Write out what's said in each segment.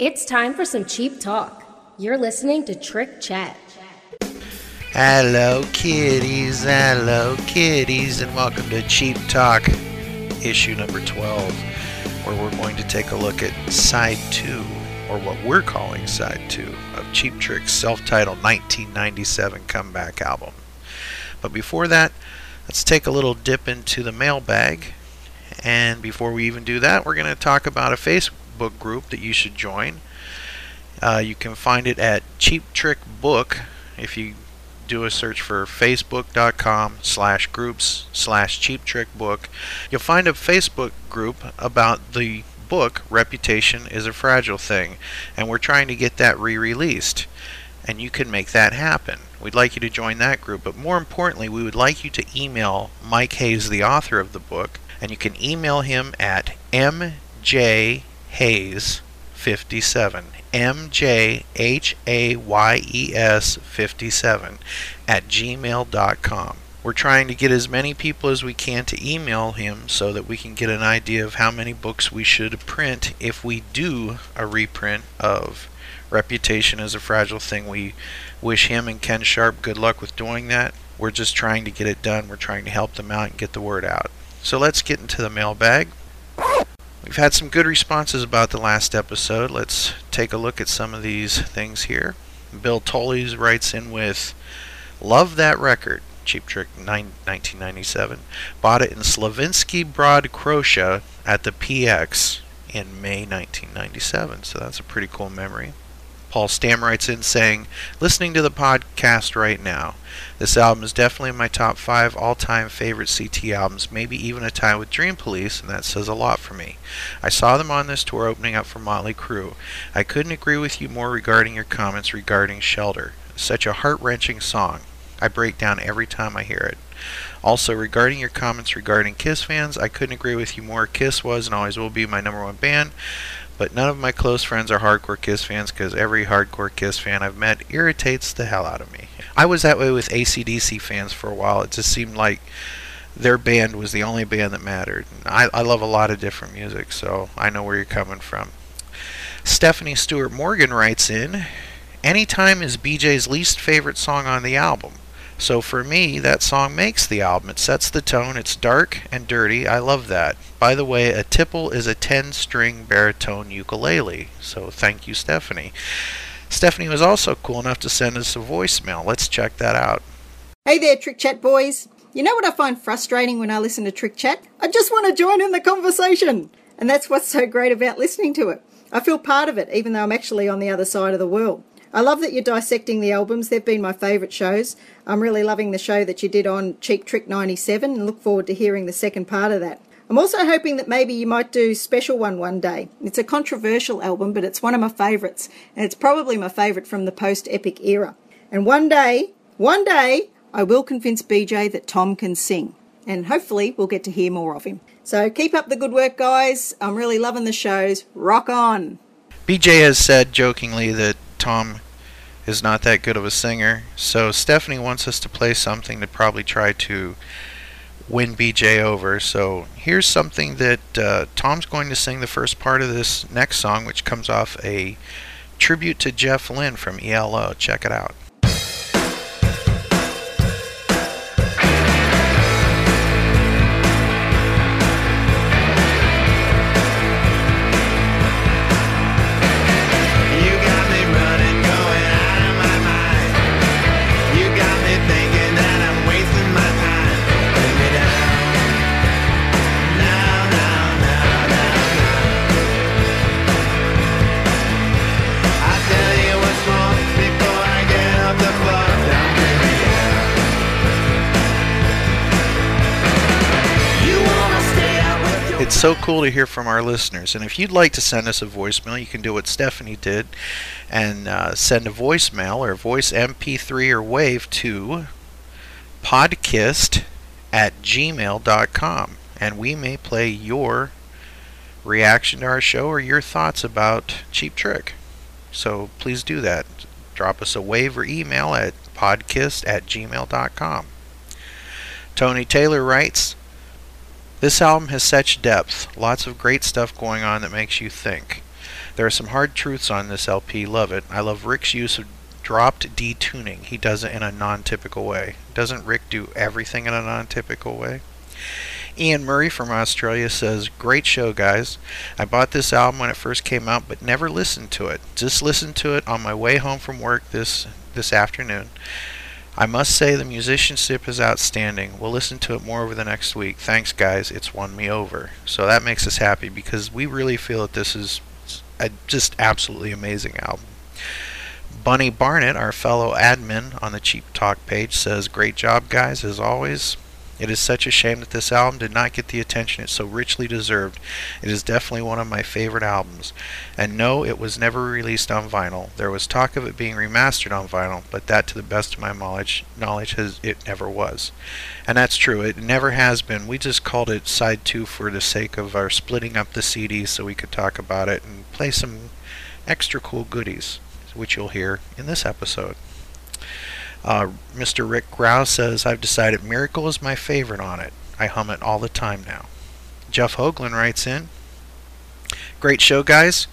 It's time for some cheap talk. You're listening to Trick Chat. Hello, kitties. Hello, kitties, and welcome to Cheap Talk, issue number 12, where we're going to take a look at side two, or what we're calling side two, of Cheap Trick's self titled 1997 comeback album. But before that, let's take a little dip into the mailbag. And before we even do that, we're going to talk about a Facebook group that you should join. Uh, you can find it at Cheap Trick Book if you do a search for facebook.com slash groups slash cheap trick book you'll find a facebook group about the book reputation is a fragile thing and we're trying to get that re-released and you can make that happen we'd like you to join that group but more importantly we would like you to email mike hayes the author of the book and you can email him at mjhayes57 M J H A Y E S 57 at gmail.com. We're trying to get as many people as we can to email him so that we can get an idea of how many books we should print if we do a reprint of Reputation is a Fragile Thing. We wish him and Ken Sharp good luck with doing that. We're just trying to get it done. We're trying to help them out and get the word out. So let's get into the mailbag. We've had some good responses about the last episode. Let's take a look at some of these things here. Bill Tolley writes in with Love that record. Cheap Trick 9, 1997. Bought it in Slavonski Brod, Croatia at the PX in May 1997. So that's a pretty cool memory. Paul Stam writes in saying, Listening to the podcast right now. This album is definitely my top five all time favorite CT albums, maybe even a tie with Dream Police, and that says a lot for me. I saw them on this tour opening up for Motley Crue. I couldn't agree with you more regarding your comments regarding Shelter. Such a heart wrenching song. I break down every time I hear it. Also, regarding your comments regarding Kiss fans, I couldn't agree with you more. Kiss was and always will be my number one band, but none of my close friends are hardcore Kiss fans because every hardcore Kiss fan I've met irritates the hell out of me. I was that way with ACDC fans for a while. It just seemed like their band was the only band that mattered. I, I love a lot of different music, so I know where you're coming from. Stephanie Stewart Morgan writes in Anytime is BJ's least favorite song on the album. So for me, that song makes the album. It sets the tone. It's dark and dirty. I love that. By the way, a tiple is a 10 string baritone ukulele. So thank you, Stephanie. Stephanie was also cool enough to send us a voicemail. Let's check that out. Hey there, Trick Chat boys. You know what I find frustrating when I listen to Trick Chat? I just want to join in the conversation. And that's what's so great about listening to it. I feel part of it, even though I'm actually on the other side of the world. I love that you're dissecting the albums. They've been my favourite shows. I'm really loving the show that you did on Cheap Trick 97 and look forward to hearing the second part of that. I'm also hoping that maybe you might do special one one day. It's a controversial album, but it's one of my favourites, and it's probably my favourite from the post-epic era. And one day, one day, I will convince BJ that Tom can sing, and hopefully we'll get to hear more of him. So keep up the good work, guys. I'm really loving the shows. Rock on! BJ has said jokingly that Tom is not that good of a singer, so Stephanie wants us to play something to probably try to win BJ over. So here's something that uh, Tom's going to sing the first part of this next song, which comes off a tribute to Jeff Lynne from ELO. Check it out. So cool to hear from our listeners. And if you'd like to send us a voicemail, you can do what Stephanie did and uh, send a voicemail or a voice MP3 or WAVE to podkist at gmail.com. And we may play your reaction to our show or your thoughts about Cheap Trick. So please do that. Drop us a wave or email at podkist at gmail.com. Tony Taylor writes, this album has such depth, lots of great stuff going on that makes you think. There are some hard truths on this LP. Love it. I love Rick's use of dropped D tuning. He does it in a non typical way. Doesn't Rick do everything in a non typical way? Ian Murray from Australia says, Great show, guys. I bought this album when it first came out, but never listened to it. Just listened to it on my way home from work this, this afternoon. I must say the musicianship is outstanding. We'll listen to it more over the next week. Thanks, guys. It's won me over. So that makes us happy because we really feel that this is a just absolutely amazing album. Bunny Barnett, our fellow admin on the Cheap Talk page, says, Great job, guys, as always. It is such a shame that this album did not get the attention it so richly deserved. It is definitely one of my favorite albums. And no, it was never released on vinyl. There was talk of it being remastered on vinyl, but that to the best of my knowledge knowledge has it never was. And that's true, it never has been. We just called it side 2 for the sake of our splitting up the CD so we could talk about it and play some extra cool goodies, which you'll hear in this episode. Uh, Mr. Rick Grouse says, I've decided Miracle is my favorite on it. I hum it all the time now. Jeff Hoagland writes in, Great show, guys.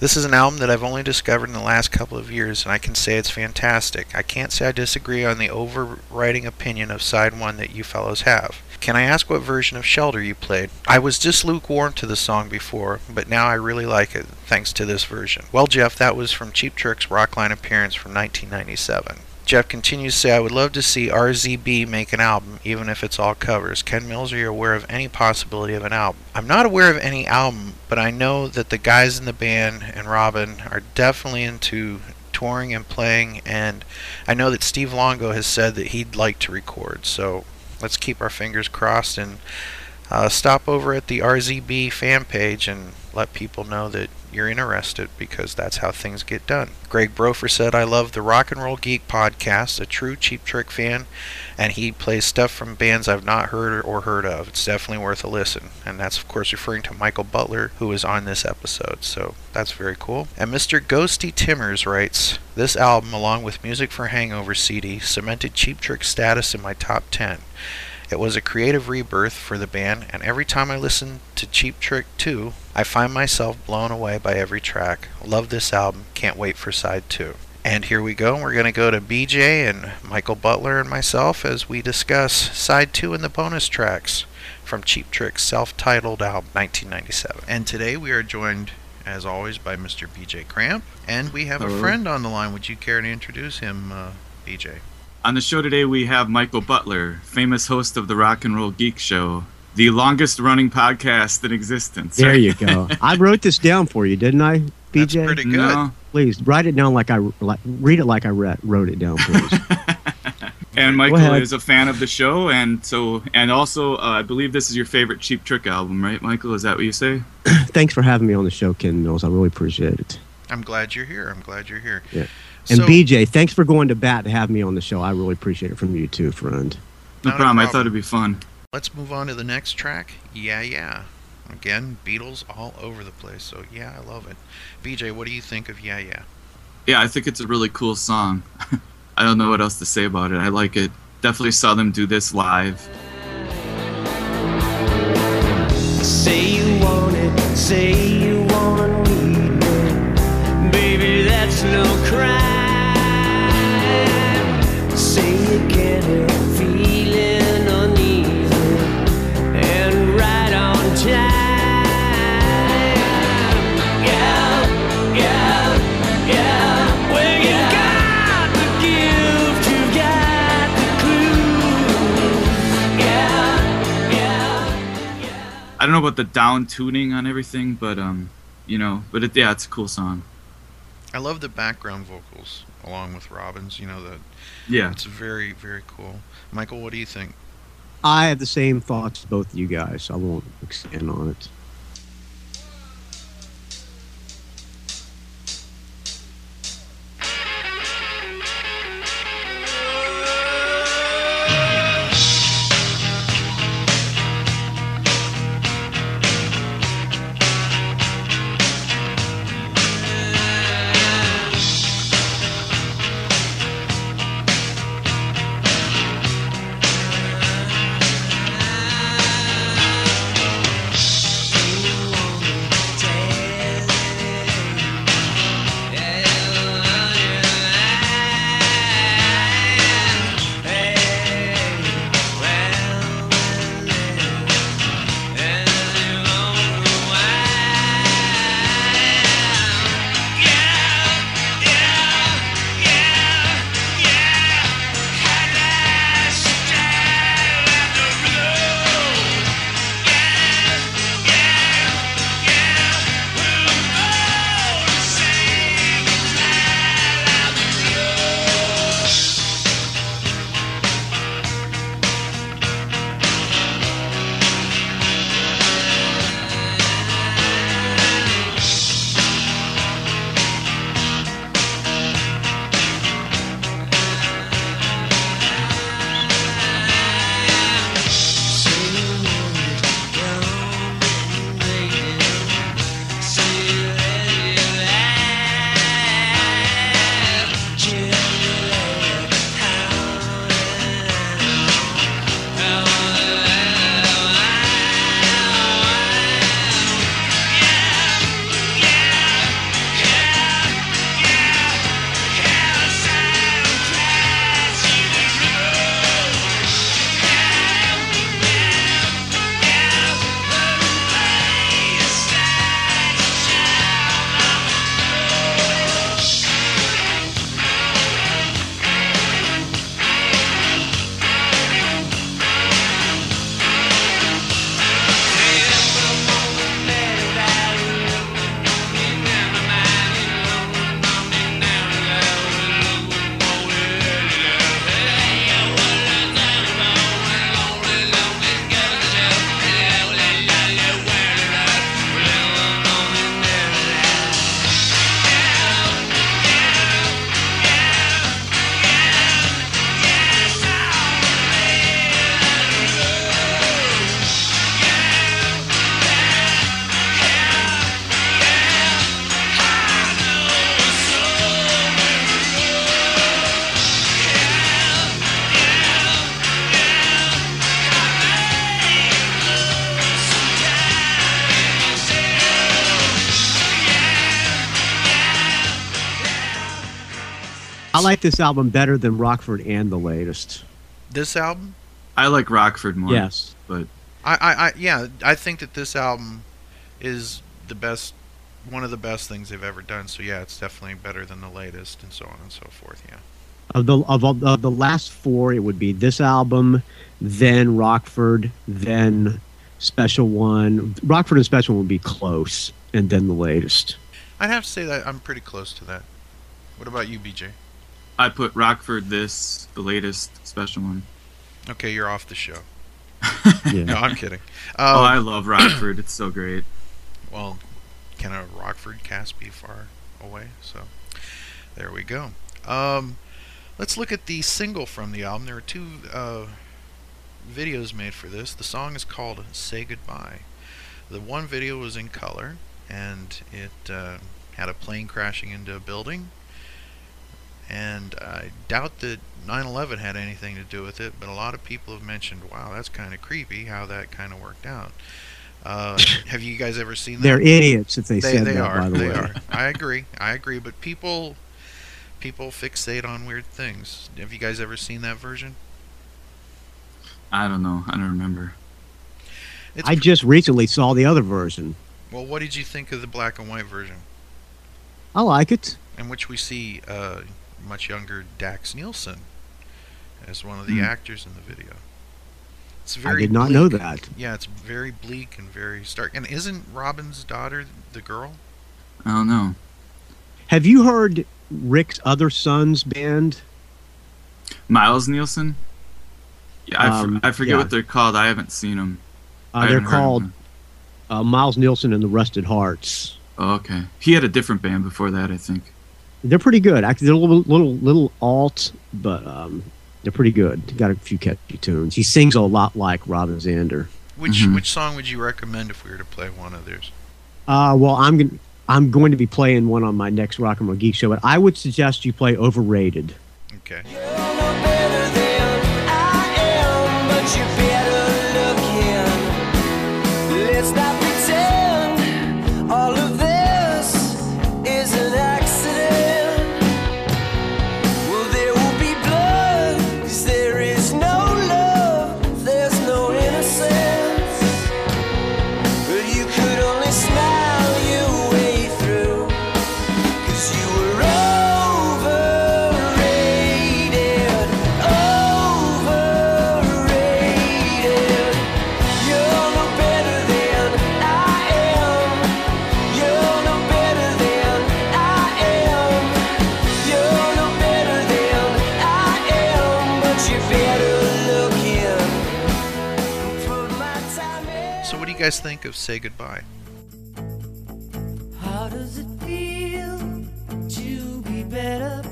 This is an album that I've only discovered in the last couple of years, and I can say it's fantastic. I can't say I disagree on the overriding opinion of side one that you fellows have. Can I ask what version of Shelter you played? I was just lukewarm to the song before, but now I really like it, thanks to this version. Well, Jeff, that was from Cheap Trick's Rockline appearance from 1997. Jeff continues to say, I would love to see RZB make an album, even if it's all covers. Ken Mills, are you aware of any possibility of an album? I'm not aware of any album, but I know that the guys in the band and Robin are definitely into touring and playing, and I know that Steve Longo has said that he'd like to record, so let's keep our fingers crossed and uh, stop over at the RZB fan page and let people know that you're interested because that's how things get done. Greg Brofer said, I love the Rock and Roll Geek podcast, a true Cheap Trick fan, and he plays stuff from bands I've not heard or heard of. It's definitely worth a listen. And that's, of course, referring to Michael Butler, who is on this episode. So that's very cool. And Mr. Ghosty Timmers writes, This album, along with Music for Hangover CD, cemented Cheap Trick status in my top 10. It was a creative rebirth for the band, and every time I listen to Cheap Trick 2, I find myself blown away by every track. Love this album, can't wait for side 2. And here we go. We're going to go to BJ and Michael Butler and myself as we discuss side 2 and the bonus tracks from Cheap Trick's self titled album 1997. And today we are joined, as always, by Mr. BJ Cramp, and we have Hello. a friend on the line. Would you care to introduce him, uh, BJ? On the show today, we have Michael Butler, famous host of the Rock and Roll Geek Show, the longest running podcast in existence. There right? you go. I wrote this down for you, didn't I, That's BJ? pretty good. No. Please write it down like I like, read it like I read, wrote it down, please. And Michael is a fan of the show, and so and also uh, I believe this is your favorite Cheap Trick album, right, Michael? Is that what you say? Thanks for having me on the show, Ken Mills. I really appreciate it. I'm glad you're here. I'm glad you're here. Yeah. And So- BJ, thanks for going to bat to have me on the show. I really appreciate it from you too, friend. No Not a problem. I thought it'd be fun. Let's move on to the next track. Yeah, yeah. Again, Beatles all over the place. So yeah, I love it. BJ, what do you think of Yeah, yeah? Yeah, I think it's a really cool song. I don't know what else to say about it. I like it. Definitely saw them do this live. Say you want it, say you wanna need me. Baby, that's no crime. I don't know about the down tuning on everything, but um, you know, but it, yeah, it's a cool song. I love the background vocals along with Robbins. You know, the Yeah. it's very, very cool. Michael, what do you think? I have the same thoughts as both of you guys. I won't expand on it. Like this album better than Rockford and the latest. this album. I like Rockford more. Yes. but I, I, I yeah, I think that this album is the best, one of the best things they've ever done. So yeah, it's definitely better than the latest, and so on and so forth. Yeah. Of the of, all- of the last four, it would be this album, then Rockford, then Special One. Rockford and Special One would be close, and then the latest. I'd have to say that I'm pretty close to that. What about you, BJ? I put Rockford this, the latest special one. Okay, you're off the show. Yeah. No, I'm kidding. oh, Um, I love Rockford. It's so great. well, can a Rockford cast be far away? So there we go. Um, let's look at the single from the album. There are two uh, videos made for this. The song is called "Say Goodbye." The one video was in color, and it uh, had a plane crashing into a building. And I doubt that 9/11 had anything to do with it, but a lot of people have mentioned, "Wow, that's kind of creepy how that kind of worked out." Uh, have you guys ever seen that? They're idiots if they, they, said they that. are. by the they way, are. I agree. I agree. But people, people fixate on weird things. Have you guys ever seen that version? I don't know. I don't remember. It's I pr- just recently saw the other version. well. What did you think of the black and white version, I like it. in which we see uh, much younger Daxx Nielsen as one of the Hmm. actors in the video? It's very I did not know that. Yeah, it's very bleak and very stark. And isn't Robin's daughter the girl? I don't know. Have you heard Rick's other son's band? Miles Nielsen. Yeah, I, for- Um, I forget yeah. what they're called. I haven't seen them. Uh, they're called Oh, uh, Miles Nielsen and the Rusted Hearts. okay. He had a different band before that, I think. They're pretty good. Actually, they're a little little little alt, but um, they're pretty good. Got a few catchy tunes. He sings a lot like Robin Zander. Which Mhm. which song would you recommend if we were to play one of theirs? Uh, well, I'm going I'm going to be playing one on my next Rock and Roll Geek show, but I would suggest you play Overrated. Okay. Guys think of "Say Goodbye"? How does it feel to be better?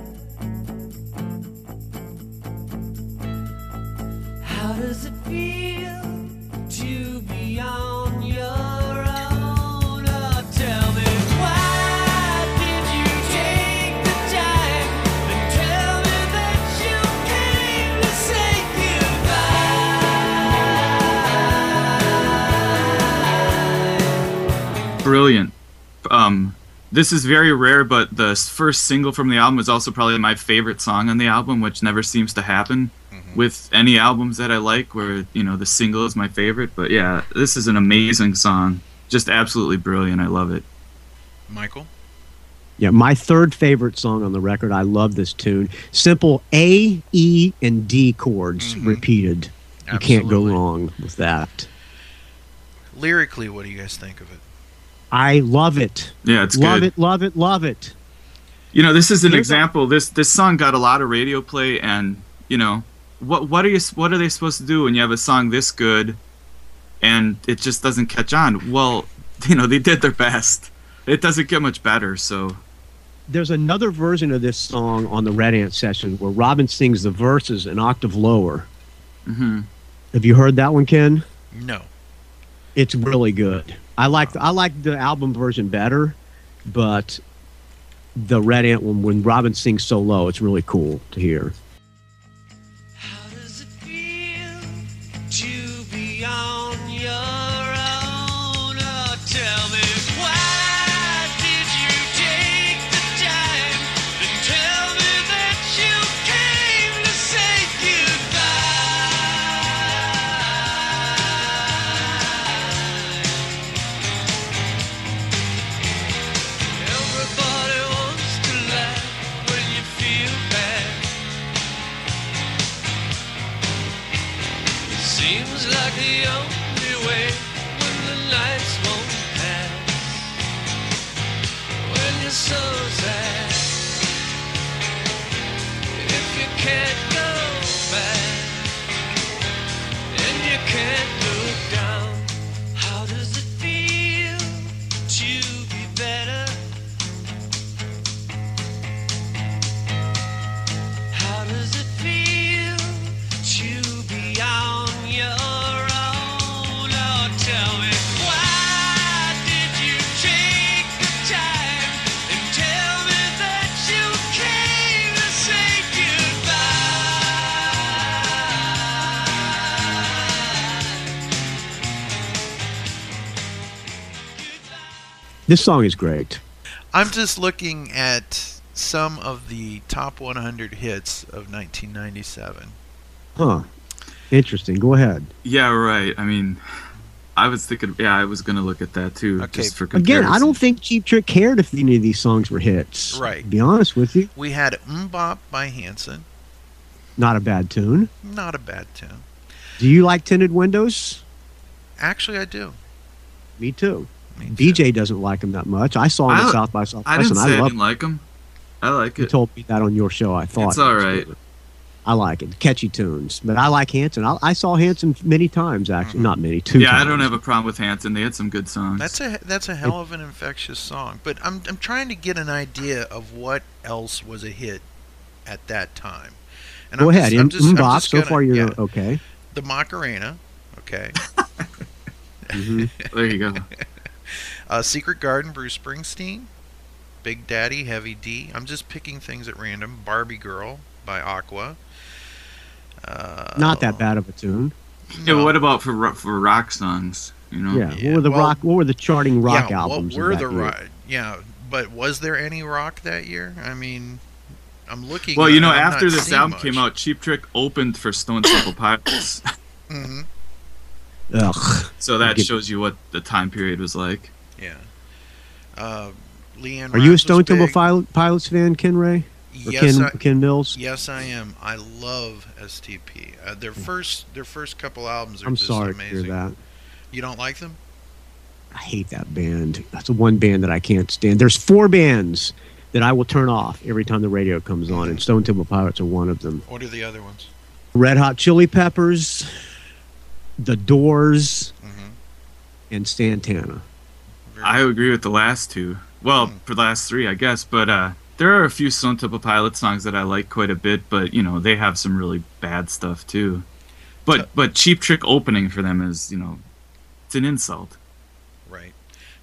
How does it feel Brilliant. Um, this is very rare, but the first single from the album is also probably my favorite song on the album, which never seems to happen with any albums that I like, where you know the single is my favorite. But yeah, this is an amazing song, just absolutely brilliant. I love it. Michael. Yeah, my third favorite song on the record. I love this tune. Simple A, E, and D chords Mhm. repeated. You can't go wrong with that. Lyrically, what do you guys think of it? I love it. Yeah, it's love good. it, love it, love it. You know, this is an Here's a- example. This this song got a lot of radio play, and you know, what what are you what are they supposed to do when you have a song this good, and it just doesn't catch on? Well, you know, they did their best. It doesn't get much better. So There's another version of this song on the Red Ant session where Robin sings the verses an octave lower. hmm Have you heard that one, Ken? No. It's really good. I like I like the album version better, but the Red Ant one when Robin sings so low, it's really cool to hear. This song is great. I'm just looking at some of the top 100 hits of 1997. Huh. Interesting. Go ahead. Yeah, right. I mean, I was thinking. Yeah, I was gonna look at that too, Okay. just for Again. I don't think Cheap Trick cared if any of these songs were hits. Right. To be honest with you, We had MMMBop by Hanson. not a bad tune. Not a bad tune. Do you like tinted windows? Actually, I do. Me too. Me too. BJ doesn't like them that much. I saw him I- at South by South I Southwest, didn't and say I I didn't like them. I like You it. told me that on your show. I thought It's all it was right. good. I like it. Catchy tunes, but I like Hanson. I, I saw Hanson many times. Actually, not many. Two. Yeah, I don't have a problem with Hanson. They had some good songs. That's a that's a hell of an infectious song. But I'm I'm trying to get an idea of what else was a hit at that time. And Go I'm ahead. Just, I'm just, I'm just so gonna- far you're yeah, okay. the Macarena. Okay. hmm there you go. Uh, Secret Garden, Bruce Springsteen. Big Daddy, Heavy D. I'm just picking things at random. Barbie Girl by Aqua. Uh, Not that bad of a tune. Yeah, no. but what about for for rock songs? You know. Yeah. Yeah, What were the well- rock? What were the charting rock yeah, albums? What of were that the year? rock? Yeah, but was there any rock that year? I mean, I'm looking. Well, you know, I'm after this album much. came out, Cheap Trick opened for Stone Temple Pilots, Mhm, Ugh. so that Get- shows you what the time period was like. Yeah. Uh, Leanne. Are you a Stone Temple. Pilots fan, Ken Ray? Or Yes, Ken, I, Ken Mills? yes, I am. I love STP. Uh, their first, their first couple albums are I'm just sorry amazing. to hear that. You don't like them? I hate that band. That's the one band that I can't stand. There's four bands that I will turn off every time the radio comes on, and Stone Temple Pilots are one of them. What are the other ones? Red Hot Chili Peppers, The Doors, hmm and Santana. I agree with the last two. Well, Hmm. for the last three, I guess. But uh, there are a few Stone Temple Pilots songs that I like quite a bit. But you know, they have some really bad stuff too. But but Cheap Trick opening for them is you know, it's an insult. Right.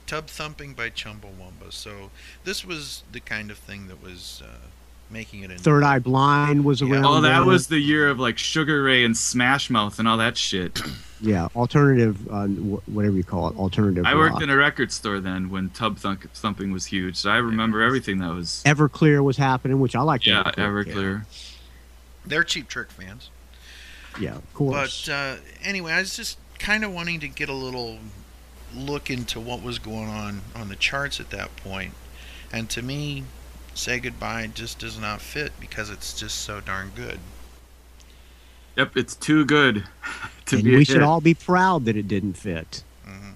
Tub Thumping by Chumbawamba. So this was the kind of thing that was uh, making it into Third Eye Blind was Yeah. around. Oh, that there. was the year of like Sugar Ray and Smash Mouth and all that shit. yeah, alternative, uh, whatever you call it, alternative. I worked rock. in a record store then when Tub Thunk- Thumping was huge, so I remember everything that was. Everclear was happening, which I like. Yeah, Everclear. They're Cheap Trick fans. Yeah, of course. But uh, anyway, I was just kind of wanting to get a little look into what was going on on the charts at that point. And to me, Say Goodbye just does not fit because it's just so darn good. Yep, it's too good to and be. a we should hit. all be proud that it didn't fit. hmm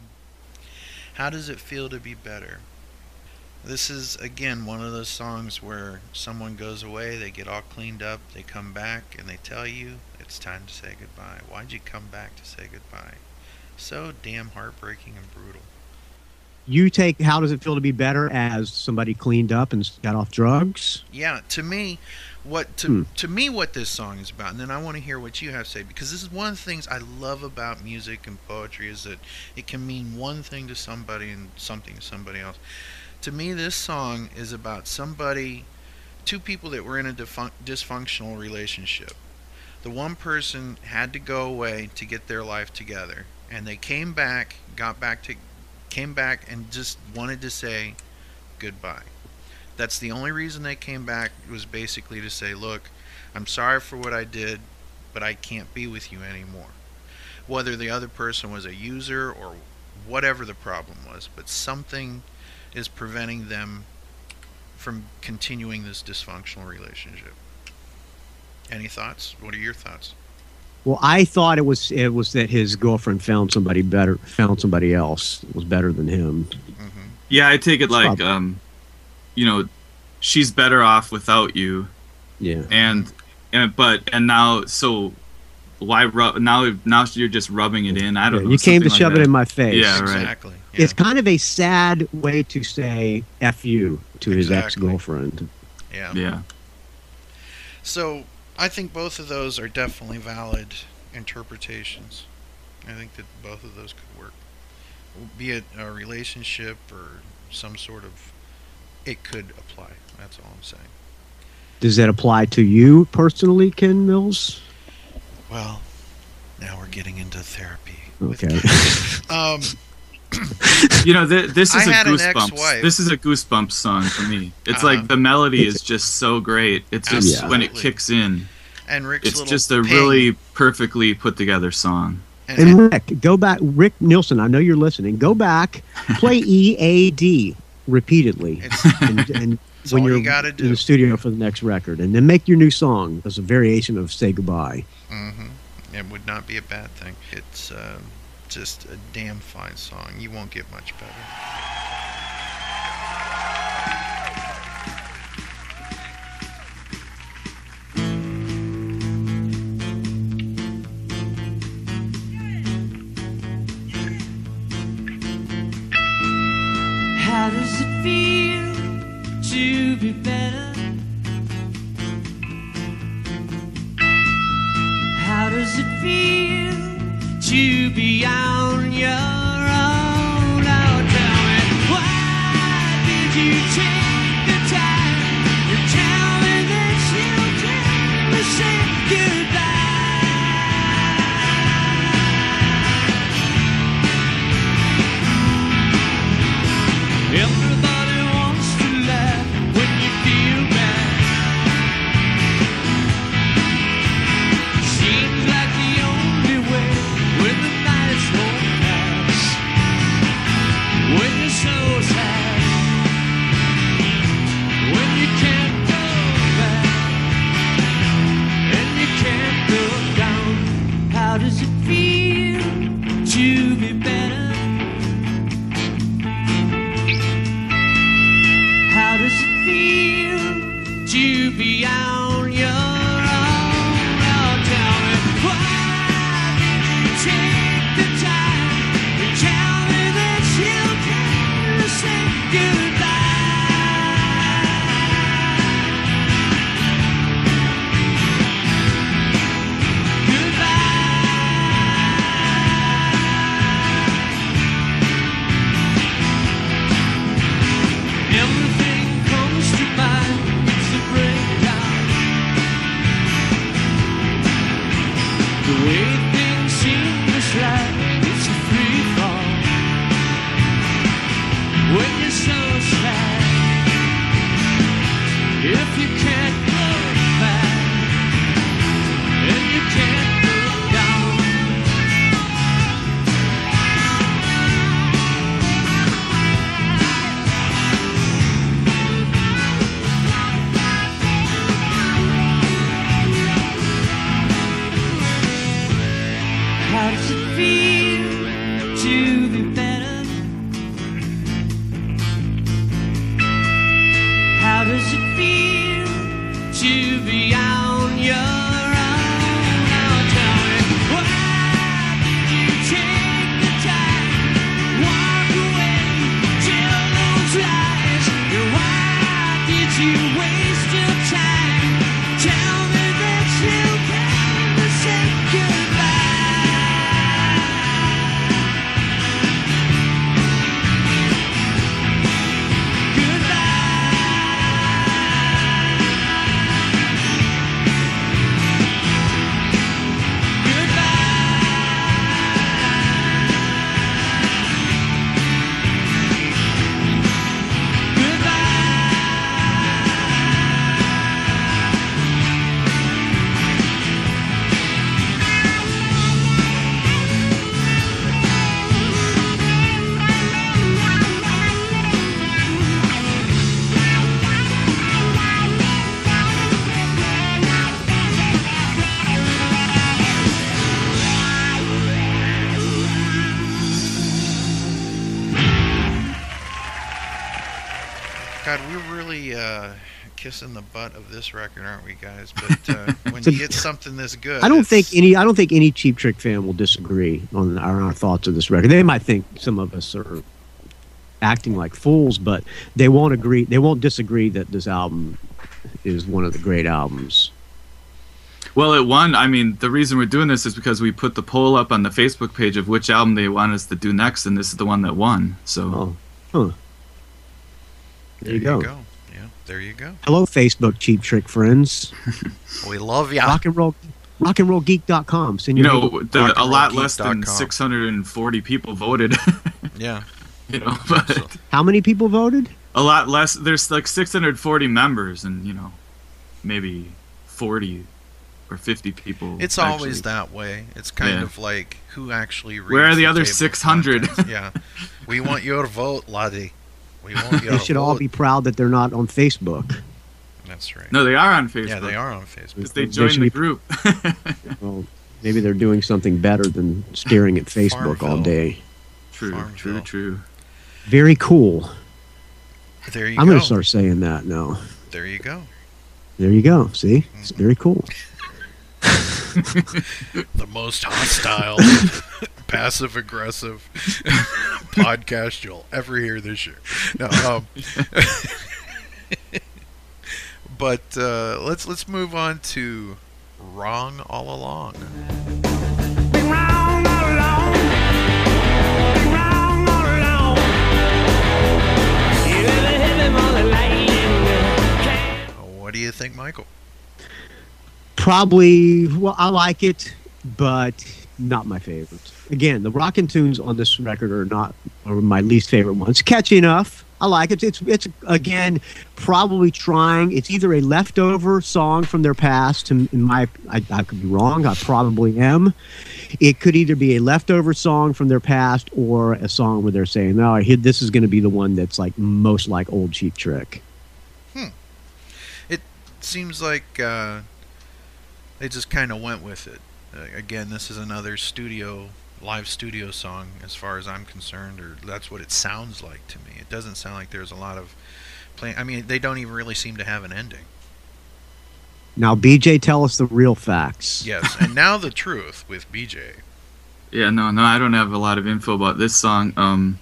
How does it feel to be better? This is again one of those songs where someone goes away, they get all cleaned up, they come back, and they tell you it's time to say goodbye. Why'd you come back to say goodbye? So damn heartbreaking and brutal. You take how does it feel to be better as somebody cleaned up and got off drugs? Yeah, to me, what to Hmm. to me what this song is about, and then I want to hear what you have to say because this is one of the things I love about music and poetry is that it can mean one thing to somebody and something to somebody else. To me, this song is about somebody, two people that were in a defun- dysfunctional relationship. The one person had to go away to get their life together, and they came back, got back to, came back, and just wanted to say goodbye. That's the only reason they came back was basically to say, look, I'm sorry for what I did, but I can't be with you anymore. Whether the other person was a user or whatever the problem was, but something is preventing them from continuing this dysfunctional relationship. Any thoughts? What are your thoughts? Well, I thought it was it was that his girlfriend found somebody better, found somebody else that was better than him. hmm Yeah, I take it like Probably. um, you know, she's better off without you, Yeah. and and but and now so why rub now now you're just rubbing it in. I don't Yeah, know. you came to like shove it in my face. Yeah, right. Exactly. Yeah. It's kind of a sad way to say "f you" to his ex-girlfriend. yeah. Yeah. So I think both of those are definitely valid interpretations. I think that both of those could work. Be it a relationship or some sort of, it could apply. That's all I'm saying. Does that apply to you personally, Ken Mills? Well, now we're getting into therapy. Okay. Um, You know, th- this is a goosebumps. This is a goosebumps song for me. It's Uh-huh. like the melody is just so great. It's just Yeah. when it kicks in, and Rick's it's just a ping, really perfectly put together song. and, And Rick, go back. Rick Nielsen, I know you're listening. Go back, play EAD repeatedly, it's, and, and when you're you in do. the studio for the next record, and then make your new song as a variation of "Say Goodbye." hmm It would not be a bad thing. It's um, just a damn fine song. You won't get much better. Of this record, aren't we, guys? But uh, when So- you get something this good, I don't it's- think any. I don't think any Cheap Trick fan will disagree on our, our thoughts of this record. They might think some of us are acting like fools, but they won't agree. They won't disagree that this album is one of the great albums. Well, it won. I mean, the reason we're doing this is because we put the poll up on the Facebook page of which album they want us to do next, and this is the one that won. So Oh, huh. There, There you go. Yeah, there you go. Hello, Facebook Cheap Trick friends. We love ya. Rock and roll, rock and roll geek.com. Send you know, the, a lot less than com. 640 people voted. Yeah. you know, but how many people voted? a lot less. There's like 640 members, and you know, maybe 40 or 50 people. It's actually- always that way. It's kind Yeah. of like who actually reads Where are the the other 600? yeah. We want your vote, laddie. We want your They should all be proud that they're not on Facebook. That's right. No, they are on Facebook. yeah, they are on Facebook. Because they They joined should the group. Well, maybe they're doing something better than staring at Facebook all day. true, true, Farmville. true. Very cool. There you I'm go. going to start saying that now. There you go. There you go. See, it's mm-hmm. very cool. The most hostile, passive aggressive podcast you'll ever hear this year. No, um, but uh, let's let's move on to wrong all along. What do you think, Michael? Probably, well, I like it, but not my favorite. Again, the rockin' tunes on this record are not are my least favorite ones. Catchy enough. I like it. It's it's again probably trying. It's either a leftover song from their past. In, my, I, I could be wrong. I probably am. It could either be a leftover song from their past or a song where they're saying, "No, hit this is going to be the one that's like most like old Cheap Trick." Hmm. It seems like uh, they just kind of went with it. Uh, again, this is another studio live studio song, as far as I'm concerned, or that's what it sounds like to me. It doesn't sound like there's a lot of playing. I mean, they don't even really seem to have an ending. Now, BJ, tell us the real facts. Yes, and now the truth with BJ. Yeah, no, no, I don't have a lot of info about this song. Um,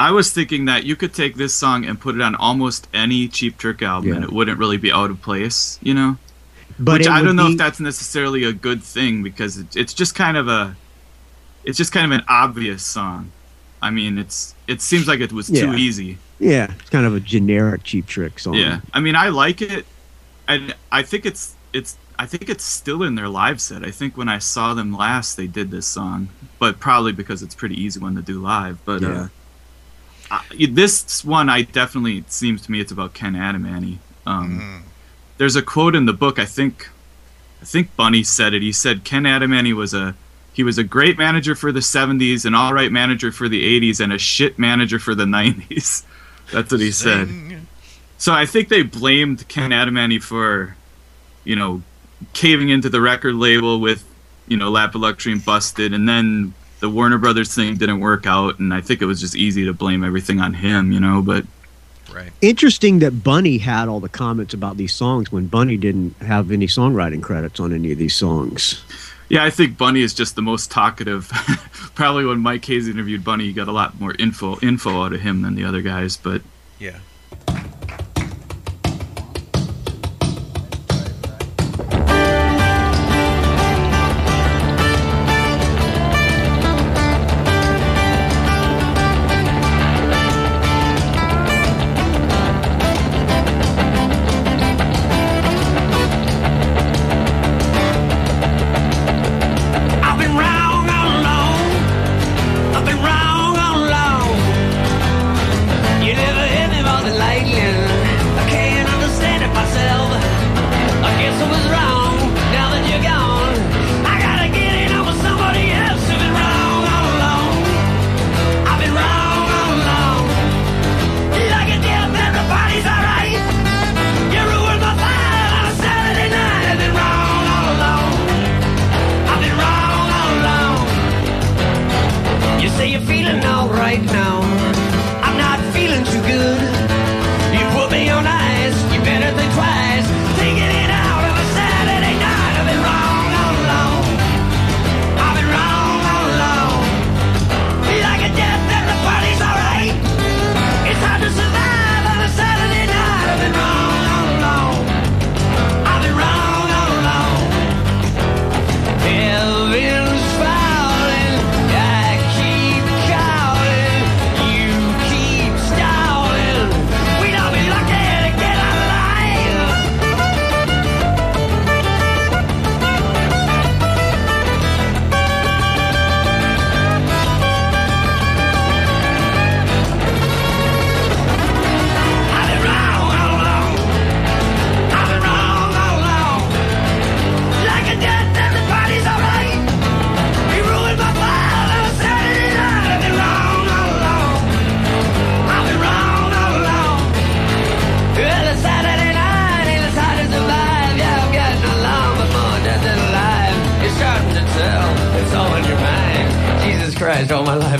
I was thinking that you could take this song and put it on almost any Cheap Trick album, and it wouldn't really be out of place, you know. But Which I don't know be- if that's necessarily a good thing because it, it's just kind of a, it's just kind of an obvious song. I mean, it's it seems like it was Yeah. too easy. Yeah, it's kind of a generic Cheap Trick song. Yeah, I mean, I like it, and I think it's it's I think it's still in their live set. I think when I saw them last, they did this song, but probably because it's pretty easy one to do live. But Yeah. uh, I, this one, I definitely it seems to me it's about Ken Adamany. Um, Mm. There's a quote in the book. I think I think Bunny said it. He said Ken Adamany was a he was a great manager for the 70s, an all right manager for the 80s, and a shit manager for the 90s. That's what he said. So I think they blamed Ken Adamany for, you know, caving into the record label with, you know, Lap of Luxury and Busted, and then the Warner Brothers thing didn't work out, and I think it was just easy to blame everything on him, you know. But Right. Interesting that Bunny had all the comments about these songs when Bunny didn't have any songwriting credits on any of these songs. yeah, I think Bunny is just the most talkative. Probably when Mike Hayes interviewed Bunny, you got a lot more info info out of him than the other guys. But Yeah.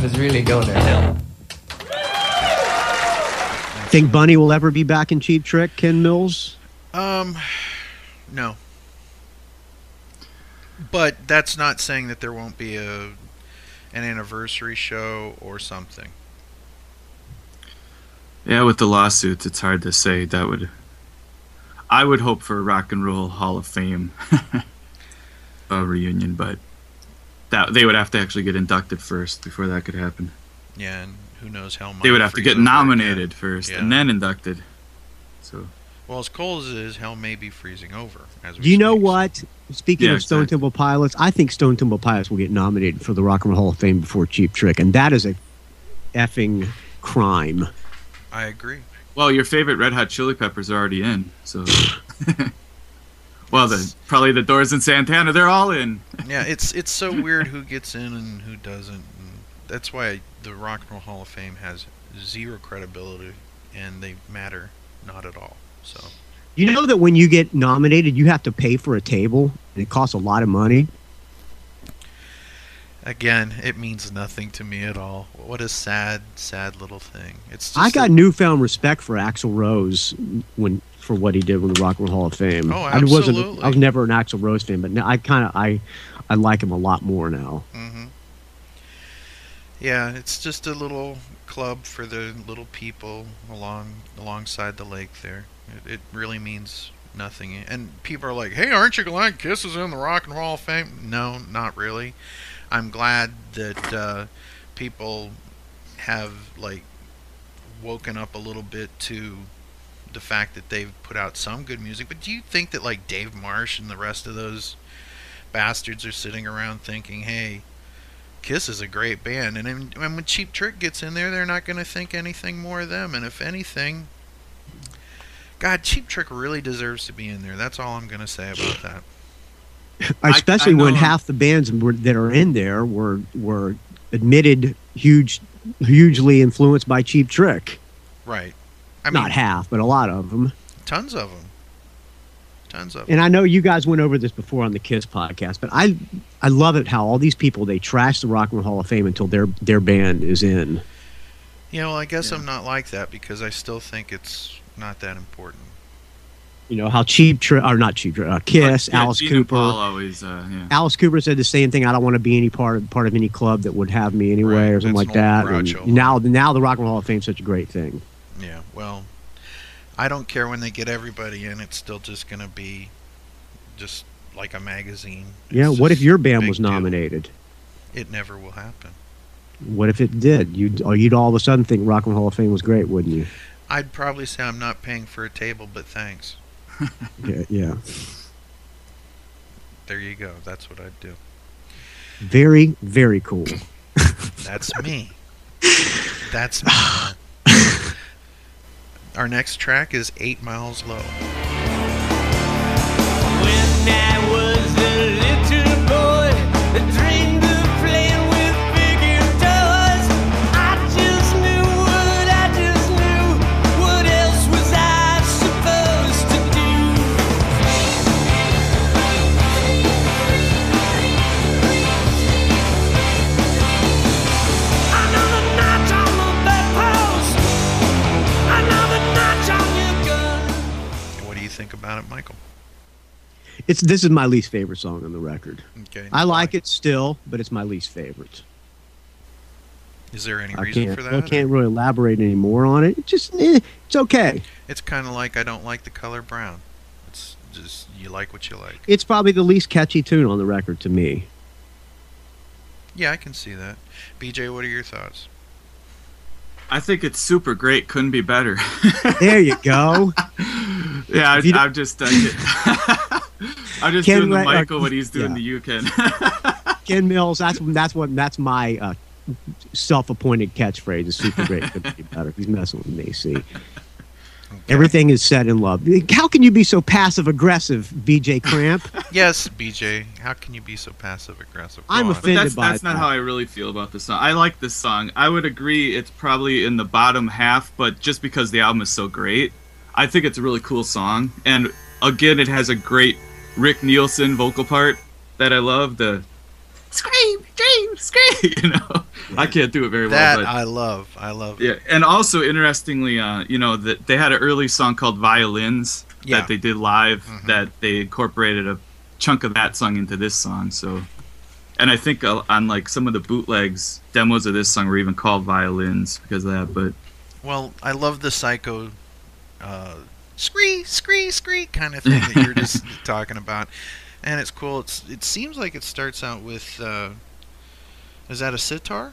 Is really going to hell. Think Bunny will ever be back in Cheap Trick, Ken Mills? Um, no. But that's not saying that there won't be a an anniversary show or something. Yeah, with the lawsuits, it's hard to say. That would, I would hope for a Rock and Roll Hall of Fame uh, reunion, but that they would have to actually get inducted first before that could happen. Yeah, and who knows how much They would have to get nominated first and then inducted. So Well, as cold as it is, hell may be freezing over. As we Do you know what? Speaking Yeah, of Stone exactly. Temple Pilots, I think Stone Temple Pilots will get nominated for the Rock and Roll Hall of Fame before Cheap Trick, and that is a effing crime. I agree. Well, your favorite Red Hot Chili Peppers are already in, so. well, the probably the Doors and Santana, they're all in. Yeah, it's it's so weird who gets in and who doesn't. And that's why the Rock and Roll Hall of Fame has zero credibility, and they matter not at all. So You know that when you get nominated, you have to pay for a table, and it costs a lot of money. again, it means nothing to me at all. What a sad, sad little thing. It's just I got a- newfound respect for Axl Rose when for what he did with the Rock and Roll Hall of Fame. Oh, I wasn't. I was never an Axl Rose fan, but now I kind of I I like him a lot more now. hmm Yeah, it's just a little club for the little people along alongside the lake there. It, it really means nothing. And people are like, "Hey, aren't you glad Kiss is in the Rock and Roll Hall of Fame?" No, not really. I'm glad that uh, people have like woken up a little bit to the fact that they've put out some good music. But do you think that like Dave Marsh and the rest of those bastards are sitting around thinking, "Hey, Kiss is a great band," and, and when Cheap Trick gets in there, they're not going to think anything more of them. And if anything, God, Cheap Trick really deserves to be in there. That's all I'm going to say about that. Especially I when know- half the bands were, that are in there were were admitted huge, hugely influenced by Cheap Trick. Right? I mean, Not half, but a lot of them. tons of them. Tons of them. And I know you guys went over this before on the Kiss podcast, but I I love it how all these people they trash the Rock and Roll Hall of Fame until their their band is in. Yeah, well, I guess Yeah. I'm not like that because I still think it's not that important. You know how cheap Trick or not cheap Trick, uh, Kiss, Yeah, Alice Gene Cooper. Paul always, uh, yeah. Alice Cooper said the same thing. I don't want to be any part of, part of any club that would have me anyway, Right, or something that's like that. And now, now the Rock and Roll Hall of Fame is such a great thing. Yeah, well, I don't care when they get everybody in. It's still just going to be just like a magazine. yeah. What if your band was deal. nominated? It never will happen. What if it did? You'd or you'd all of a sudden think Rock and Roll Hall of Fame was great, wouldn't you? I'd probably say I'm not paying for a table, but thanks. Yeah. yeah. There you go. That's what I'd do. Very, very cool. That's me. That's me. Our next track is Eight Miles Low. Think about it, Michael? It's this is my least favorite song on the record. Okay. I like it still, but it's my least favorite. Is there any I reason can't. for that? I can't really elaborate any more on it. It just eh, it's okay. It's kind of like I don't like the color brown. It's just you like what you like. It's probably the least catchy tune on the record to me. Yeah, I can see that. BJ, what are your thoughts? I think it's super great. Couldn't be better. There you go. yeah, I, If you don't- I'm just, uh, I'm just Ken doing the Ra- or- Michael what he's doing yeah. the you can. Ken Mills. That's that's what that's my uh, self-appointed catchphrase. Is super great. Couldn't be better. He's messing with me. See, everything is said in love. How can you be so passive aggressive, BJ Cramp? Yes, BJ. How can you be so passive aggressive? Go I'm on. offended. that's by that's not that. how I really feel about this song. I like this song. I would agree it's probably in the bottom half, but just because the album is so great, I think it's a really cool song. And again, it has a great Rick Nielsen vocal part that I love. The scream, dream, scream. You know, I can't do it very That well. But I love. I love. yeah, and also interestingly, uh, you know, that they had an early song called Violins Yeah. that they did live Mhm. that they incorporated a chunk of that song into this song. So, and I think uh, on like some of the bootlegs, demos of this song were even called Violins because of that. But Well, I love the psycho, uh, scree, scree, scree kind of thing that you're just talking about, and it's cool. It's it seems like it starts out with, uh, is that a sitar?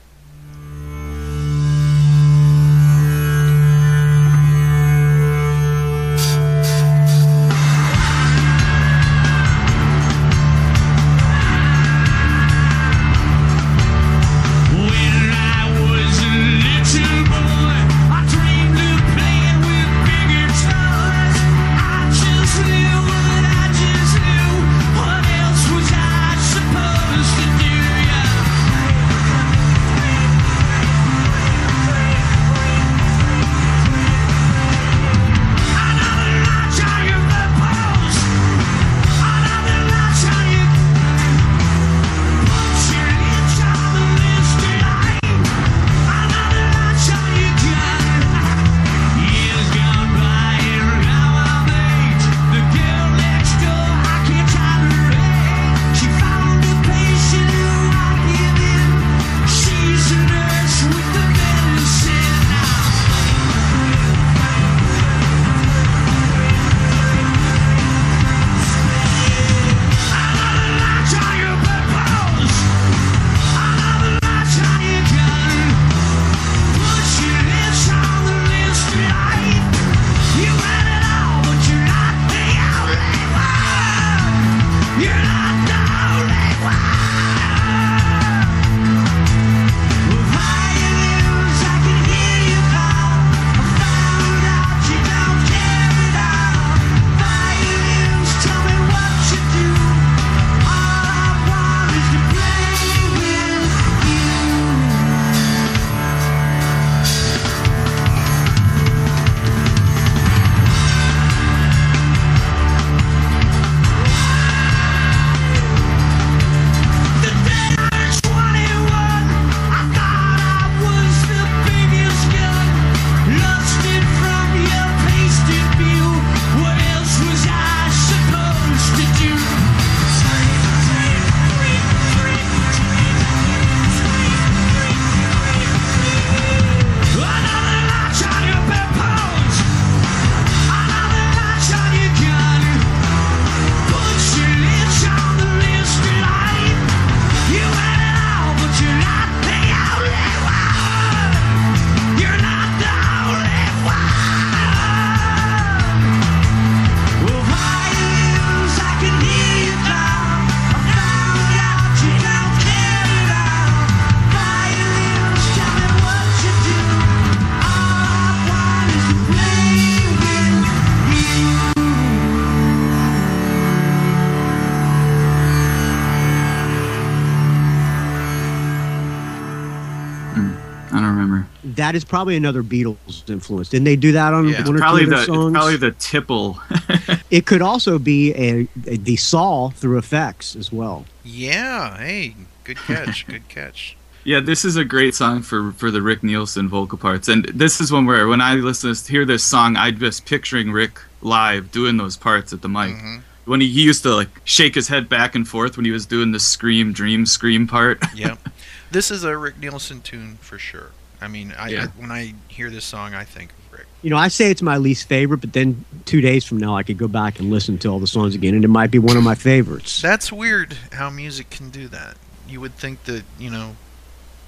That is probably another Beatles influence. Didn't they do that on Yeah. one or Probably two the of it's their songs? probably the tiple. It could also be a, a the saw through effects as well. Yeah. Hey, good catch. good catch. Yeah, this is a great song for for the Rick Nielsen vocal parts, and this is one where when I listen to hear this song, I'm just picturing Rick live doing those parts at the mic. Mhm. When he, he used to like shake his head back and forth when he was doing the scream, dream, scream part. yeah, this is a Rick Nielsen tune for sure. I mean, I, Yeah. I when I hear this song, I think of Rick. You know, I say it's my least favorite, but then two days from now, I could go back and listen to all the songs again, and it might be one of my favorites. That's weird how music can do that. You would think that, you know,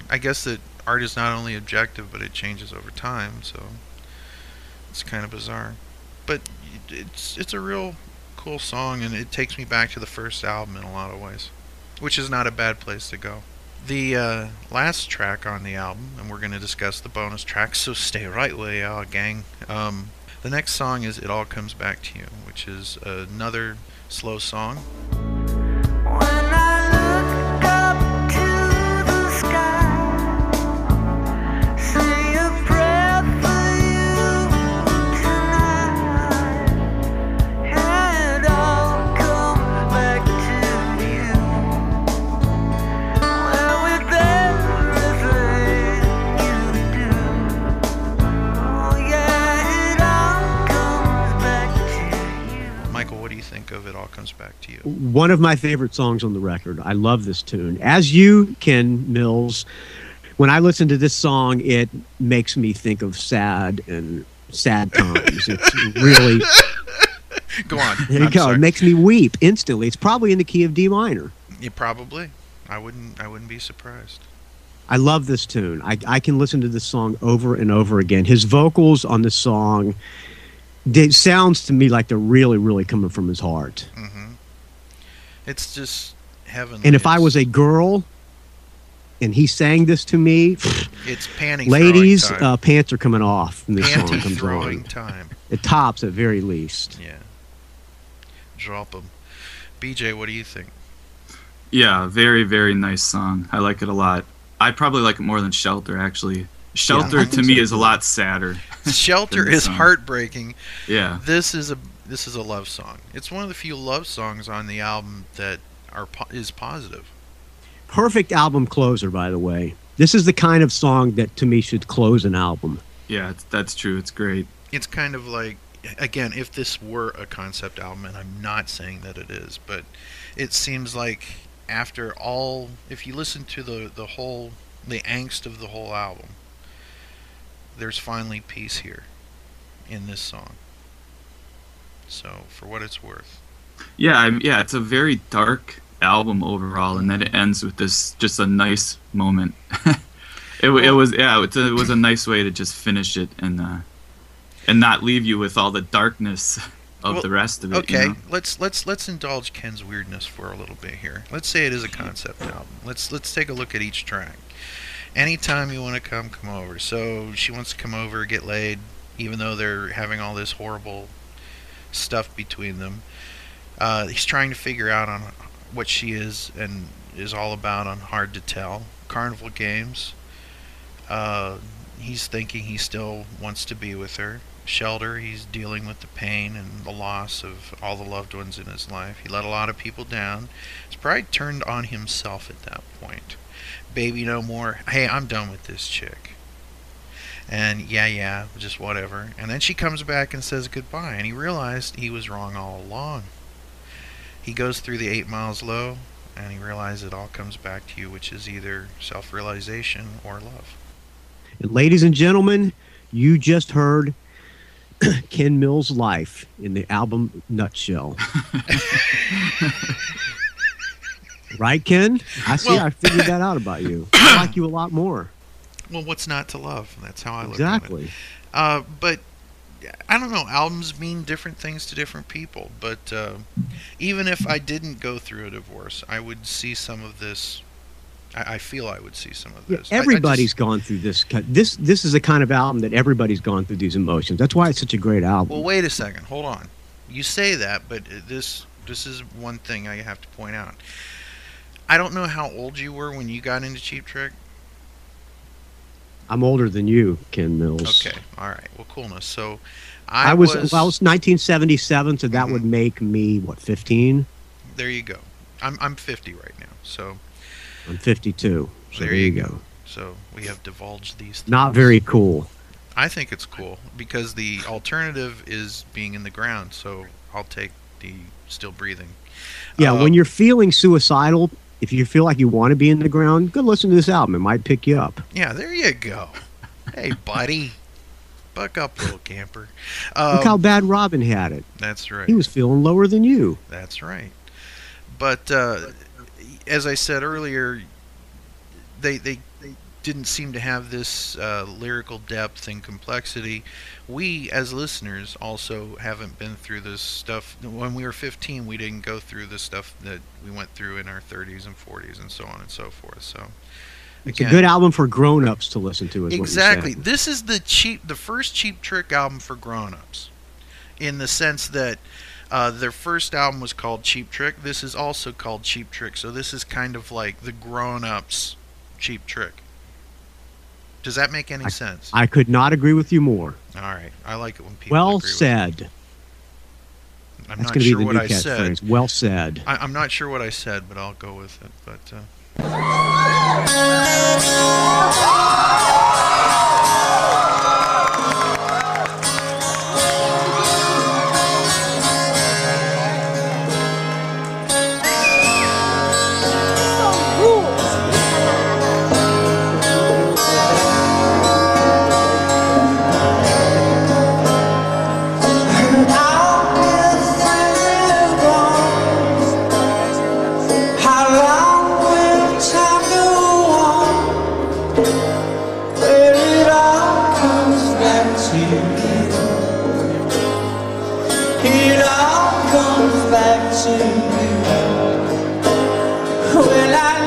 I guess that art is not only objective, but it changes over time, so it's kind of bizarre. But it's it's a real cool song, and it takes me back to the first album in a lot of ways, which is not a bad place to go. The uh, last track on the album, and we're going to discuss the bonus tracks, so stay right where you are, gang. Um, the next song is It All Comes Back to You, which is another slow song. One of my favorite songs on the record. I love this tune. As you, Ken Mills, when I listen to this song, it makes me think of sad and sad times. It's really Go on. there you I'm go. sorry. It makes me weep instantly. It's probably in the key of D minor. You probably. I wouldn't. I wouldn't be surprised. I love this tune. I, I can listen to this song over and over again. His vocals on this song, it sounds to me like they're really, really coming from his heart. hmm It's just heavenly. And if I was a girl and he sang this to me, it's panty ladies, time. uh, pants are coming off when this song panty comes throwing on. time. It tops at very least. Yeah. Drop them. BJ, what do you think? Yeah, very very nice song. I like it a lot. I probably like it more than Shelter actually. Shelter I to me so, is a lot sadder. Shelter is song. heartbreaking. Yeah. This is a this is a love song. It's one of the few love songs on the album that are po- is positive. Perfect album closer, by the way. This is the kind of song that to me should close an album. Yeah, it's, that's true. It's great. It's kind of like again, if this were a concept album, and I'm not saying that it is, but it seems like after all, if you listen to the the whole the angst of the whole album, there's finally peace here in this song. So, for what it's worth. Yeah, I'm, yeah, it's a very dark album overall, and then it ends with this just a nice moment. it, wa- it was yeah, it's a, it was a nice way to just finish it and uh, and not leave you with all the darkness of Well, the rest of it. you Okay, know? let's let's let's indulge Ken's weirdness for a little bit here. Let's say it is a concept album. Let's let's take a look at each track. Anytime you want to come, come over. So she wants to come over, get laid, even though they're having all this horrible stuff between them. Uh, he's trying to figure out on what she is and is all about on Hard to Tell. Carnival Games. Uh, he's thinking he still wants to be with her. Shelter, he's dealing with the pain and the loss of all the loved ones in his life. He let a lot of people down. He's probably turned on himself at that point. Baby No More, hey, I'm done with this chick. And yeah, yeah, just whatever. And then she comes back and says goodbye, and he realized he was wrong all along. He goes through the eight miles low, and he realizes it all comes back to you, which is either self realization or love. And ladies and gentlemen, you just heard Ken Mills' life in the album Nutshell. right, Ken? I see. Well- I figured that out about you. I like you a lot more. Well, what's not to love? That's how I look at it. Exactly. Uh, but I don't know. Albums mean different things to different people. But uh, even if I didn't go through a divorce, I would see some of this. I, I feel I would see some of Yeah, this. I- I just- gone through this. This this is the kind of album that everybody's gone through these emotions. That's why it's such a great album. well, wait a second. Hold on. You say that, but uh, this this is one thing I have to point out. I don't know how old you were when you got into Cheap Trick. I'm older than you, Ken Mills. Okay, all right. Well, coolness. So, I, I, was, was. well, I was 1977, so that Mhm. would make me what 15. there you go. I'm I'm 50 right now. So I'm 52. So there you go. So we have divulged these. Things. Not very cool. I think it's cool because the alternative is being in the ground. So I'll take the still breathing. Yeah, when you're feeling suicidal, if you feel like you want to be in the ground, go listen to this album. It might pick you up. Yeah, there you go. Hey, buddy. Buck up, little camper. Look how Um, bad Robin had it. that's right. He was feeling lower than you. That's right. But uh, as I said earlier, they, they didn't seem to have this uh, lyrical depth and complexity. We, as listeners, also haven't been through this stuff. When we were 15, we didn't go through the stuff that we went through in our 30s and 40s and so on and so forth. So It's a good album for grown-ups to listen to. Exactly. This is the cheap, the first Cheap Trick album for grown-ups, in the sense that uh, their first album was called Cheap Trick. This is also called Cheap Trick. So this is kind of like the grown-ups Cheap Trick. Does that make any sense? I could not agree with you more. All right, I like it when people. Well said. I'm That's not sure be the what new I said. catchphrase. Well said. I, I'm not sure what I said, but I'll go with it. But uh, comes back to you. When I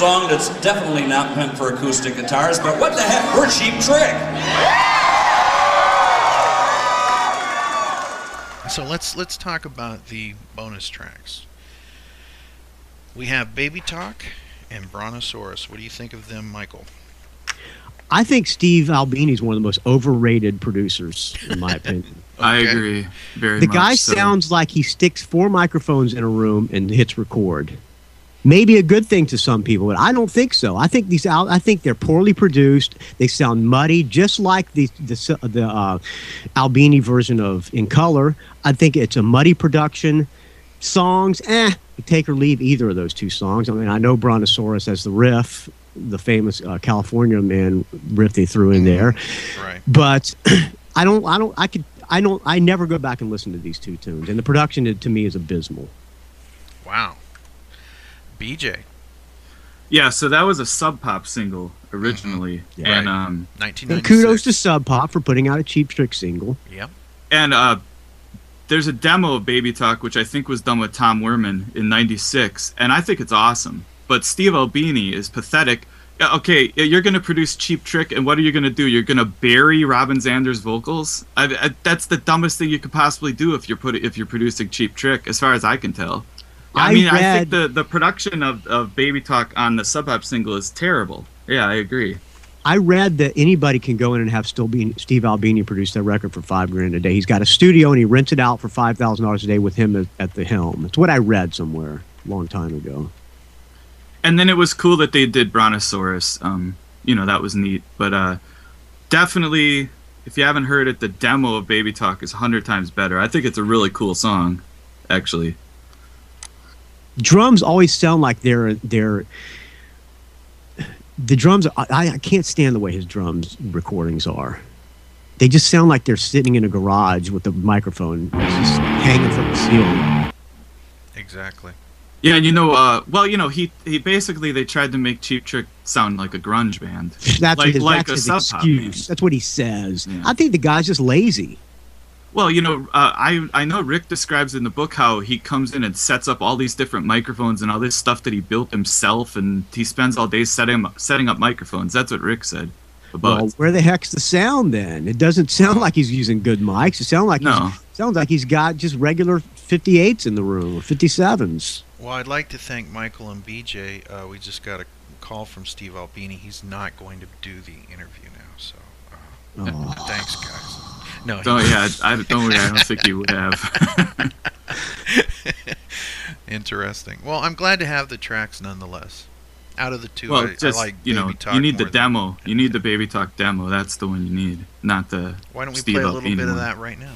song that's definitely not meant for acoustic guitars, but what the heck? We're Cheap Trick. So let's let's talk about the bonus tracks. We have Baby Talk and Brontosaurus. What do you think of them, Michael? I think Steve Albini is one of the most overrated producers, in my opinion. I agree very the much. guy so. sounds like he sticks four microphones in a room and hits record. Maybe a good thing to some people, but I don't think so. I think these al- I think they're poorly produced. They sound muddy, just like the the the uh, Albini version of In Color. I think it's a muddy production. Songs, eh, take or leave either of those two songs. I mean, I know Brontosaurus has the riff, the famous uh, California man riff they threw in there, Right. but I don't, I don't, I could, I don't, I never go back and listen to these two tunes, and the production to me is abysmal. Wow. BJ, Yeah, so that was a Sub Pop single originally, Yeah. and um, And kudos to Sub Pop for putting out a Cheap Trick single. Yep. and uh, there's a demo of Baby Talk which I think was done with Tom Werman in '96, and I think it's awesome. But Steve Albini is pathetic. Okay, you're gonna produce Cheap Trick, and what are you gonna do? You're gonna bury Robin Zander's vocals? I, I, that's the dumbest thing you could possibly do if you're put if you're producing Cheap Trick, as far as I can tell. I, I mean, I think the, the production of, of Baby Talk on the Sub Pop single is terrible. Yeah, I agree. I read that anybody can go in and have still be Steve Albini produce that record for five grand a day. He's got a studio and he rents it out for five thousand dollars a day with him at, at the helm. It's what I read somewhere a long time ago. and then it was cool that they did Brontosaurus. Um, you know, that was neat. But uh, definitely, if you haven't heard it, the demo of Baby Talk is hundred times better. I think it's a really cool song, actually. Drums always sound like they're they're the drums. I, I can't stand the way his drums recordings are. They just sound like they're sitting in a garage with the microphone just hanging from the ceiling. exactly. Yeah, and you know, uh, well, you know, he he basically they tried to make Cheap Trick sound like a grunge band, That's like what his, like that's a his sub pop band. That's what he says. Yeah. I think the guy's just lazy. Well, you know, uh, I I know Rick describes in the book how he comes in and sets up all these different microphones and all this stuff that he built himself, and he spends all day setting setting up microphones. That's what Rick said about. Well, where the heck's the sound then? It doesn't sound like he's using good mics. It sounds like No. he's, sounds like he's got just regular 58s in the room or 57s. Well, I'd like to thank Michael and BJ. Uh, we just got a call from Steve Albini. He's not going to do the interview now, so uh, Oh. thanks, guys. No, Oh yeah, I, don't worry. I don't think you would have. Interesting. Well, I'm glad to have the tracks nonetheless. Out of the two, well, I, just I like you know, you need the demo. You need the Baby Talk demo. That's the one you need, not the. Why don't we Steve play a little Albini bit of that right now?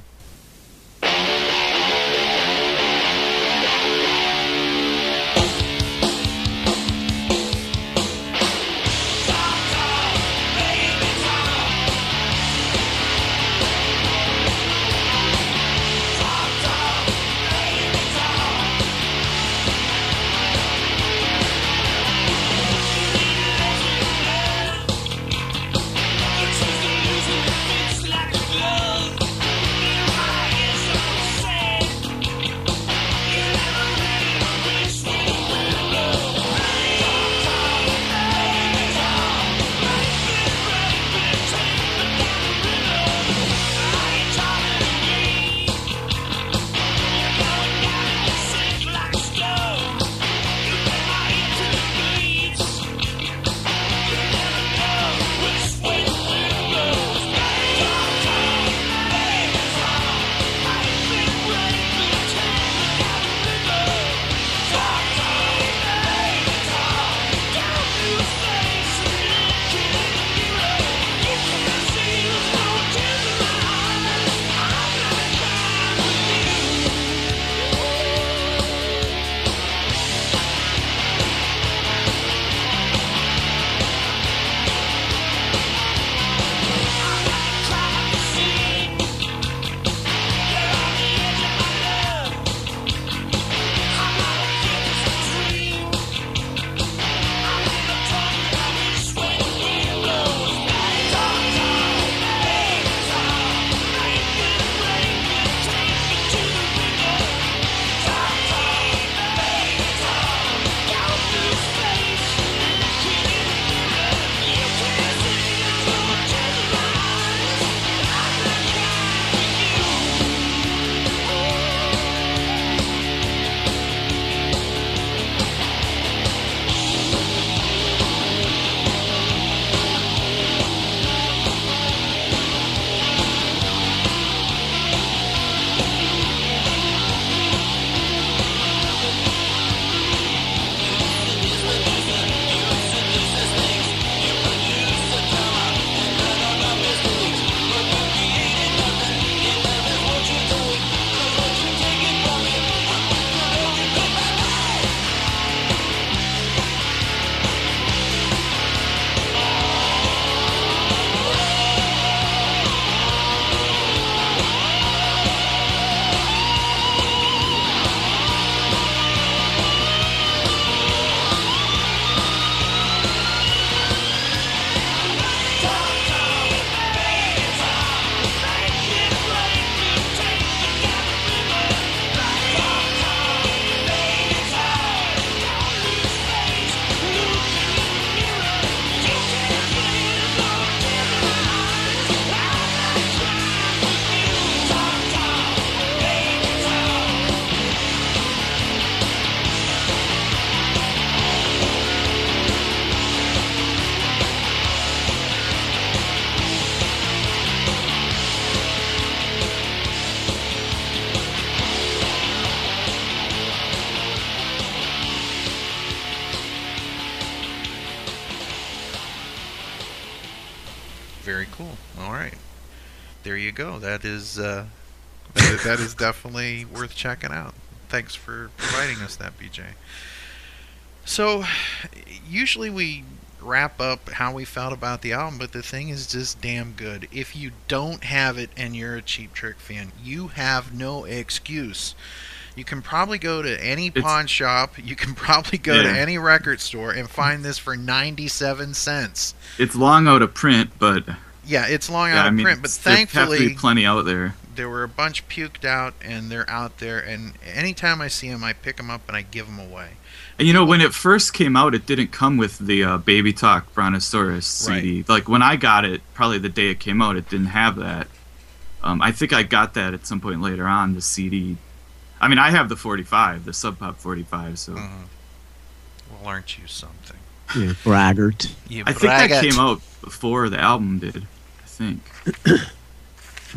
That is uh, that, is- that is definitely worth checking out. Thanks for providing us that, BJ. So, usually we wrap up how we felt about the album, but the thing is just damn good. If you don't have it and you're a Cheap Trick fan, you have no excuse. You can probably go to any It's- pawn shop. You can probably go to any record store and find this for 97 cents. It's long out of print, but Yeah, it's long yeah, out I of mean, print, but there have to be thankfully plenty out there. there were a bunch puked out and they're out there. And anytime I see them, I pick them up and I give them away. And you know, when it first came out, it didn't come with the uh, Baby Talk Brontosaurus CD. Like when I got it, probably the day it came out, it didn't have that. Um, I think I got that at some point later on, the CD. I mean, I have the 45, the Sub Pop 45, so Well, aren't you something? Yeah, braggart. You I think that came out before the album did. Think.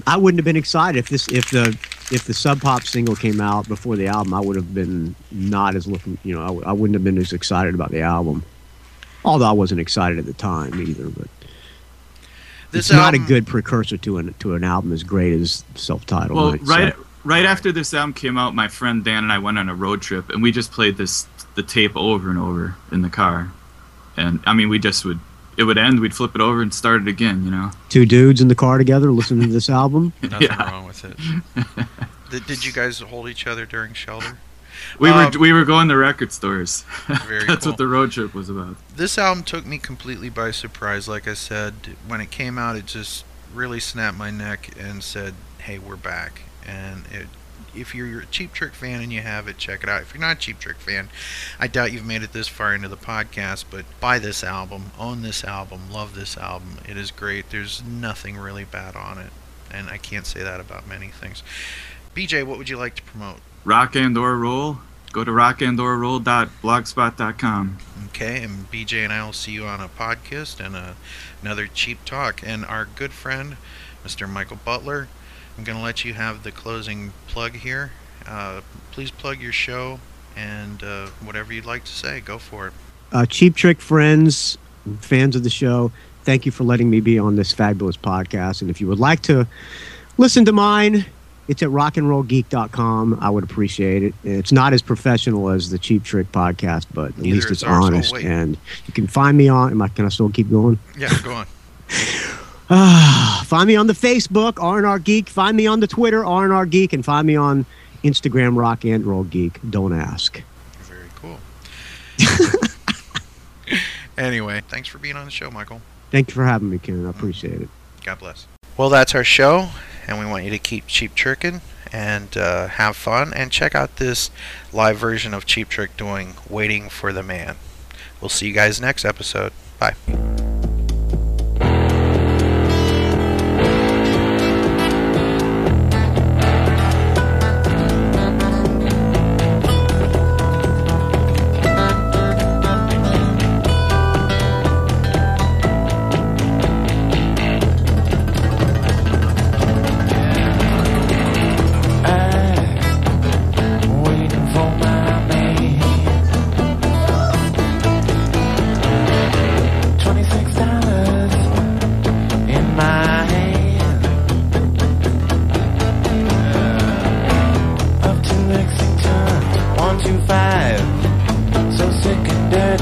I wouldn't have been excited if this if the if the Sub Pop single came out before the album. I would have been not as looking. You know, I, w- I wouldn't have been as excited about the album. Although I wasn't excited at the time either. But This it's not a good precursor to an to an album as great as self-titled. Well, right so- right after this album came out, my friend Dan and I went on a road trip, and we just played this the tape over and over in the car. And I mean, we just would it would end, we'd flip it over and start it again. You know. two dudes in the car together listening to this album. Nothing Yeah. wrong with it. did, did you guys hold each other during shelter? We Um, were we were going to record stores. Very That's cool. what the road trip was about. This album took me completely by surprise. Like I said, when it came out, it just really snapped my neck and said, "Hey, we're back." And it, if you're a Cheap Trick fan and you have it, check it out. If you're not a Cheap Trick fan, I doubt you've made it this far into the podcast. But buy this album, own this album, love this album. It is great. There's nothing really bad on it, and I can't say that about many things. BJ, what would you like to promote? Rock and or roll. Go to rockandorroll.blogspot.com. Okay, and BJ and I will see you on a podcast and a, another cheap talk. And our good friend, Mr. Michael Butler, I'm going to let you have the closing plug here. Uh, please plug your show and uh, whatever you'd like to say. Go for it. uh, Cheap Trick friends, fans of the show, thank you for letting me be on this fabulous podcast. And if you would like to listen to mine, it's at rockandrollgeek.com. I would appreciate it. It's not as professional as the Cheap Trick podcast, but at Neither least it's. Oh, honest. and you can find me on. Am I, can I still keep going? Yeah, go on. Ah, find me on the Facebook, R&R Geek. Find me on the Twitter, R&R Geek. And find me on Instagram, Rock and Roll Geek. Don't ask. Very cool. anyway, thanks for being on the show, Michael. Thank you for having me, Ken. I appreciate it. God bless. Well, that's our show, and we want you to keep cheap tricking and uh, have fun and check out this live version of Cheap Trick doing "Waiting for the Man." We'll see you guys next episode. Bye.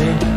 And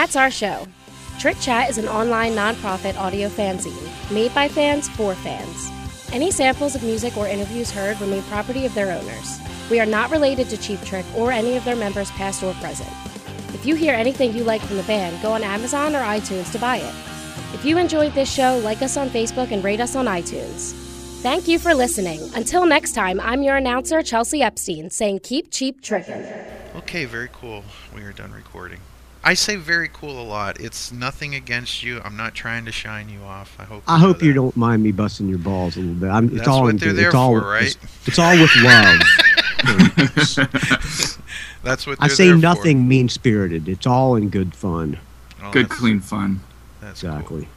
that's our show. Trick Chat is an online nonprofit audio fanzine made by fans for fans. Any samples of music or interviews heard remain property of their owners. We are not related to Cheap Trick or any of their members, past or present. If you hear anything you like from the band, go on Amazon or iTunes to buy it. If you enjoyed this show, like us on Facebook and rate us on iTunes. Thank you for listening. Until next time, I'm your announcer, Chelsea Epstein, saying keep cheap tricking. Okay, very cool. We are done recording. I say very cool a lot. It's nothing against you. I'm not trying to shine you off. I hope. I know hope you don't mind me busting your balls a little bit. I'm, it's That's all what they're there it's all, for, right? It's, it's all with love. That's what I say there nothing mean spirited. It's all in good fun. Oh, Good, clean fun. That's Exactly. cool.